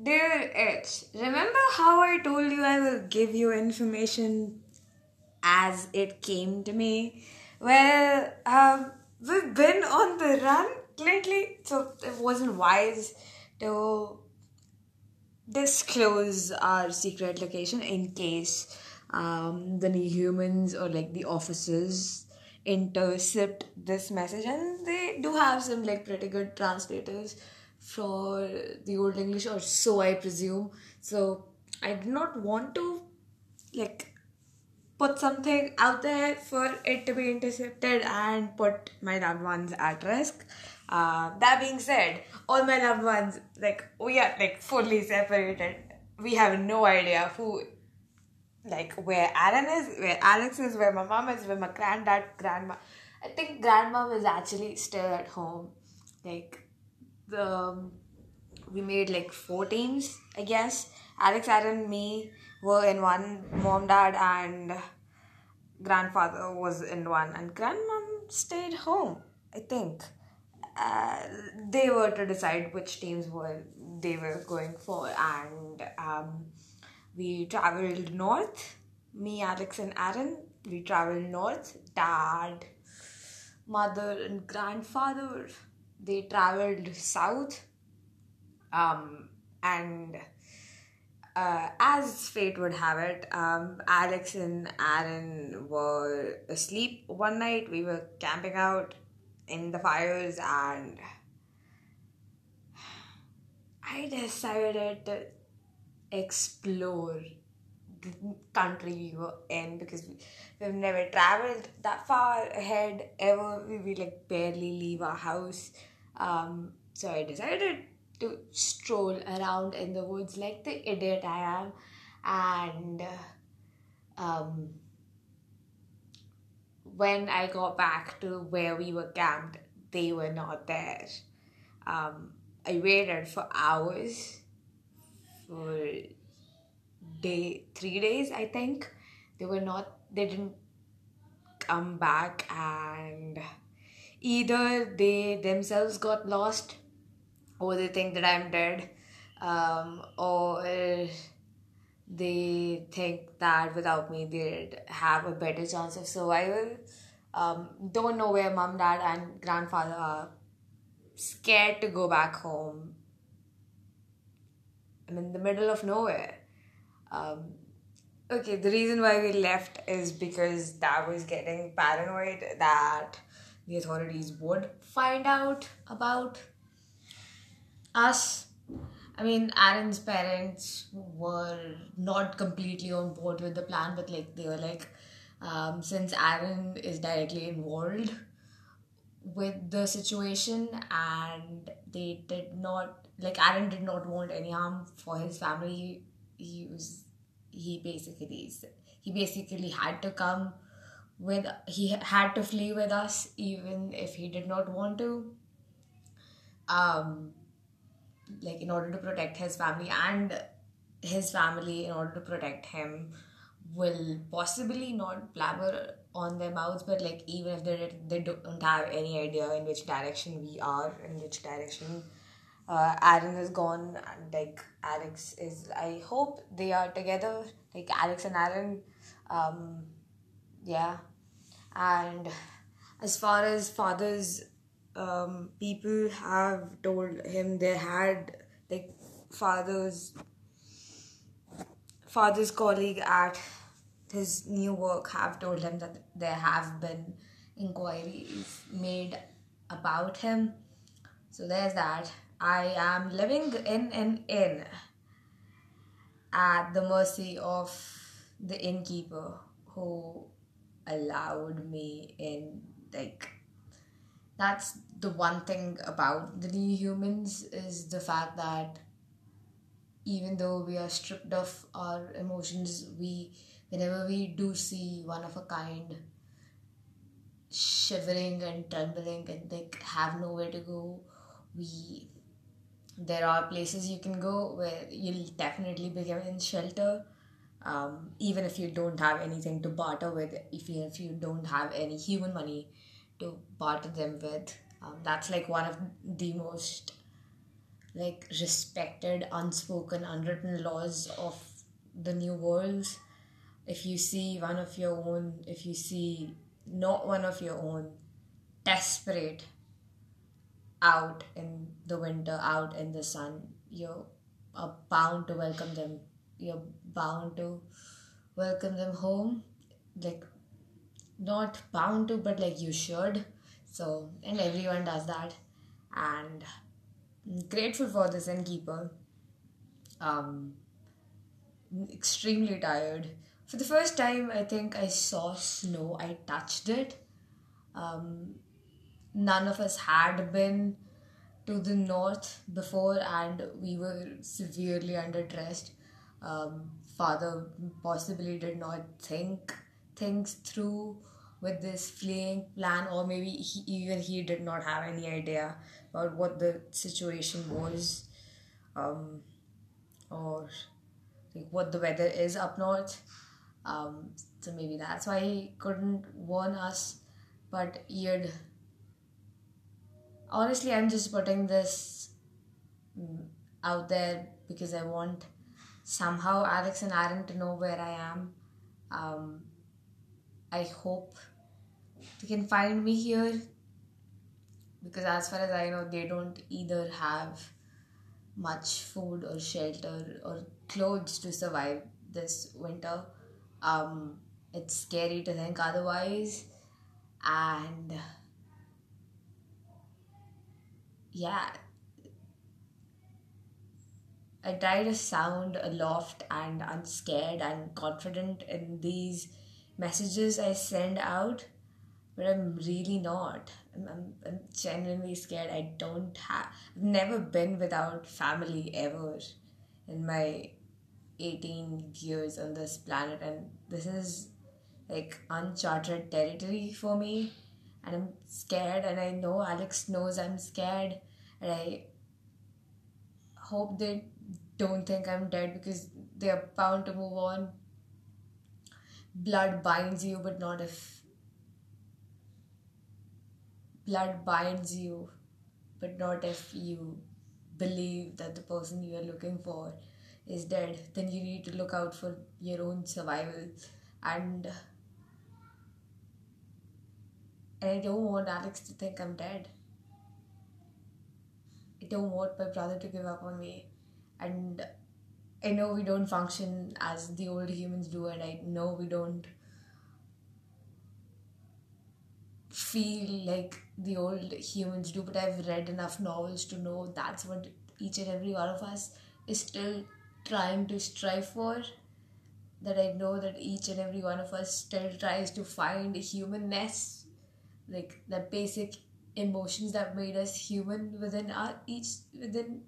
Dear H, remember how I told you I will give you information as it came to me? Well, um, we've been on the run lately, so it wasn't wise to disclose our secret location in case um, the humans or like the officers intercept this message and they do have some like pretty good translators for the old english or so i presume so i did not want to like put something out there for it to be intercepted and put my loved ones at risk uh, that being said all my loved ones like we are like fully separated we have no idea who like where Aaron is, where Alex is, where my mom is, where my granddad, grandma. I think grandma is actually still at home. Like the we made like four teams, I guess. Alex, Aaron, me were in one. Mom, dad, and grandfather was in one, and grandmom stayed home. I think. Uh, they were to decide which teams were they were going for, and um, we traveled north. Me, Alex, and Aaron. We traveled north. Dad, mother, and grandfather. They traveled south. Um, and uh, as fate would have it, um, Alex and Aaron were asleep one night. We were camping out in the fires, and I decided to explore country we were in because we've never traveled that far ahead ever. We, we like barely leave our house. Um, so I decided to stroll around in the woods like the idiot I am, and um, when I got back to where we were camped, they were not there. Um, I waited for hours for day three days I think. They were not they didn't come back and either they themselves got lost or they think that I'm dead um, or they think that without me they'd have a better chance of survival. Um, don't know where mom dad and grandfather are. Scared to go back home. I'm in the middle of nowhere. Um, okay, the reason why we left is because Dad was getting paranoid that the authorities would find out about us. I mean, Aaron's parents were not completely on board with the plan, but like they were like, um, since Aaron is directly involved with the situation and they did not like Aaron did not want any harm for his family. He was he basically he basically had to come with he had to flee with us even if he did not want to. Um, like in order to protect his family and his family in order to protect him will possibly not blabber on their mouths but like even if they they don't have any idea in which direction we are in which direction uh, Aaron is gone and like Alex is I hope they are together. Like Alex and Aaron um yeah. And as far as father's um people have told him they had like father's father's colleague at his new work have told him that there have been inquiries made about him. So there's that I am living in an inn at the mercy of the innkeeper who allowed me in. Like, that's the one thing about the new humans is the fact that even though we are stripped of our emotions, we, whenever we do see one of a kind, shivering and trembling and like have nowhere to go, we there are places you can go where you'll definitely be given shelter um, even if you don't have anything to barter with if you, if you don't have any human money to barter them with. Um, that's like one of the most like respected unspoken unwritten laws of the new worlds if you see one of your own if you see not one of your own desperate out in the winter out in the sun. You're bound to welcome them. You're bound to welcome them home. Like not bound to but like you should. So and everyone does that. And I'm grateful for this innkeeper. Um extremely tired. For the first time i think i saw snow. I touched it. Um none of us had been to the north before and we were severely underdressed. Um, father possibly did not think things through with this fleeing plan or maybe he, even he did not have any idea about what the situation was um, or like what the weather is up north. Um, so maybe that's why he couldn't warn us but he'd honestly i'm just putting this mm, out there because i want somehow alex and aaron to know where i am. Um, i hope they can find me here because as far as i know they don't either have much food or shelter or clothes to survive this winter. Um, it's scary to think otherwise. And yeah I try to sound aloft and unscared and confident in these messages I send out, but I'm really not. I'm, I'm, I'm genuinely scared. I don't have, I've never been without family ever in my 18 years on this planet, and this is like uncharted territory for me. And I'm scared, and I know Alex knows I'm scared, and I hope they don't think I'm dead because they're bound to move on. Blood binds you, but not if. Blood binds you, but not if you believe that the person you are looking for is dead. Then you need to look out for your own survival. And. And I don't want Alex to think I'm dead. Don't want my brother to give up on me and I know we don't function as the old humans do, and I know we don't feel like the old humans do, but I've read enough novels to know that's what each and every one of us is still trying to strive for. That I know that each and every one of us still tries to find humanness, like the basic emotions that made us human within our each within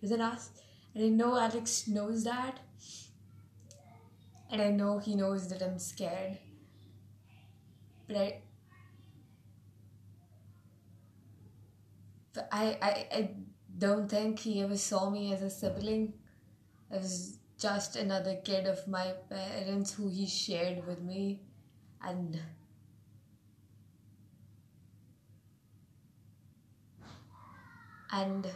within us. And I know Alex knows that. And I know he knows that I'm scared. But I but I, I, I don't think he ever saw me as a sibling. I was just another kid of my parents who he shared with me. And and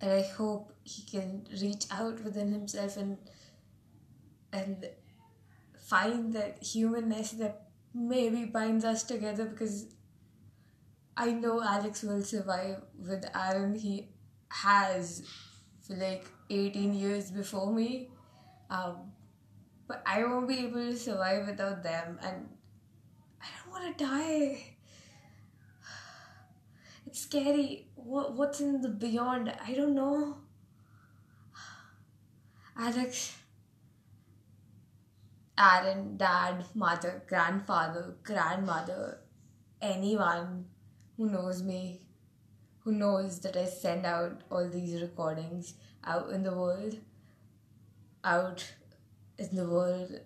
and I hope he can reach out within himself and and find that humanness that maybe binds us together because I know Alex will survive with Aaron. He has for like 18 years before me. Um, but I won't be able to survive without them, and I don't want to die. It's scary. What what's in the beyond? I don't know. Alex, Aaron, dad, mother, grandfather, grandmother, anyone who knows me, who knows that I send out all these recordings out in the world, out in the world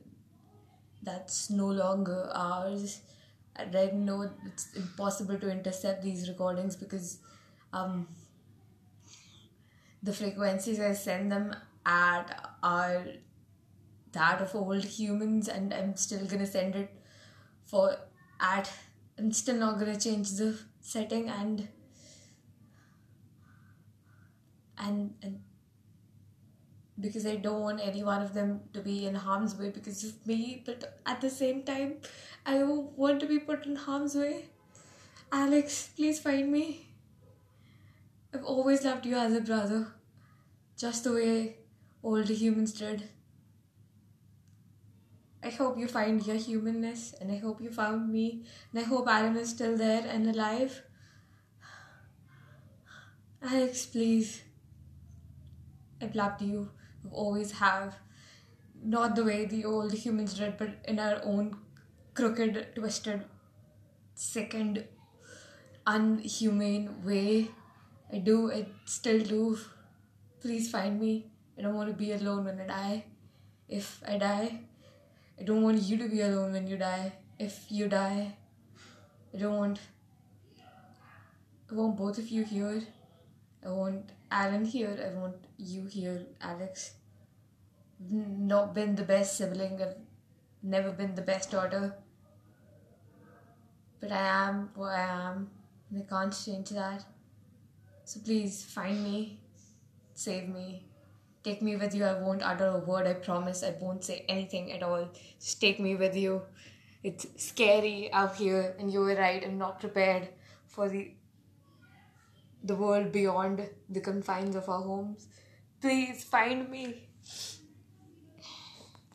that's no longer ours I know it's impossible to intercept these recordings because um, the frequencies I send them at are that of old humans, and I'm still gonna send it for at. I'm still not gonna change the setting and and and because I don't want any one of them to be in harm's way because of me, but at the same time, I want to be put in harm's way. Alex, please find me. I've always loved you as a brother, just the way older humans did. I hope you find your humanness, and I hope you found me, and I hope Alan is still there and alive. Alex, please. I've loved you. Always have. Not the way the old humans did, but in our own crooked, twisted, sickened, unhumane way. I do, I still do. Please find me. I don't want to be alone when I die. If I die, I don't want you to be alone when you die. If you die, I don't want. I want both of you here. I want Alan here. I want you here, Alex. Not been the best sibling. I've never been the best daughter. But I am what I am, and I can't change that. So please find me, save me, take me with you. I won't utter a word, I promise. I won't say anything at all. Just take me with you. It's scary out here, and you were right. I'm not prepared for the the world beyond the confines of our homes. Please find me.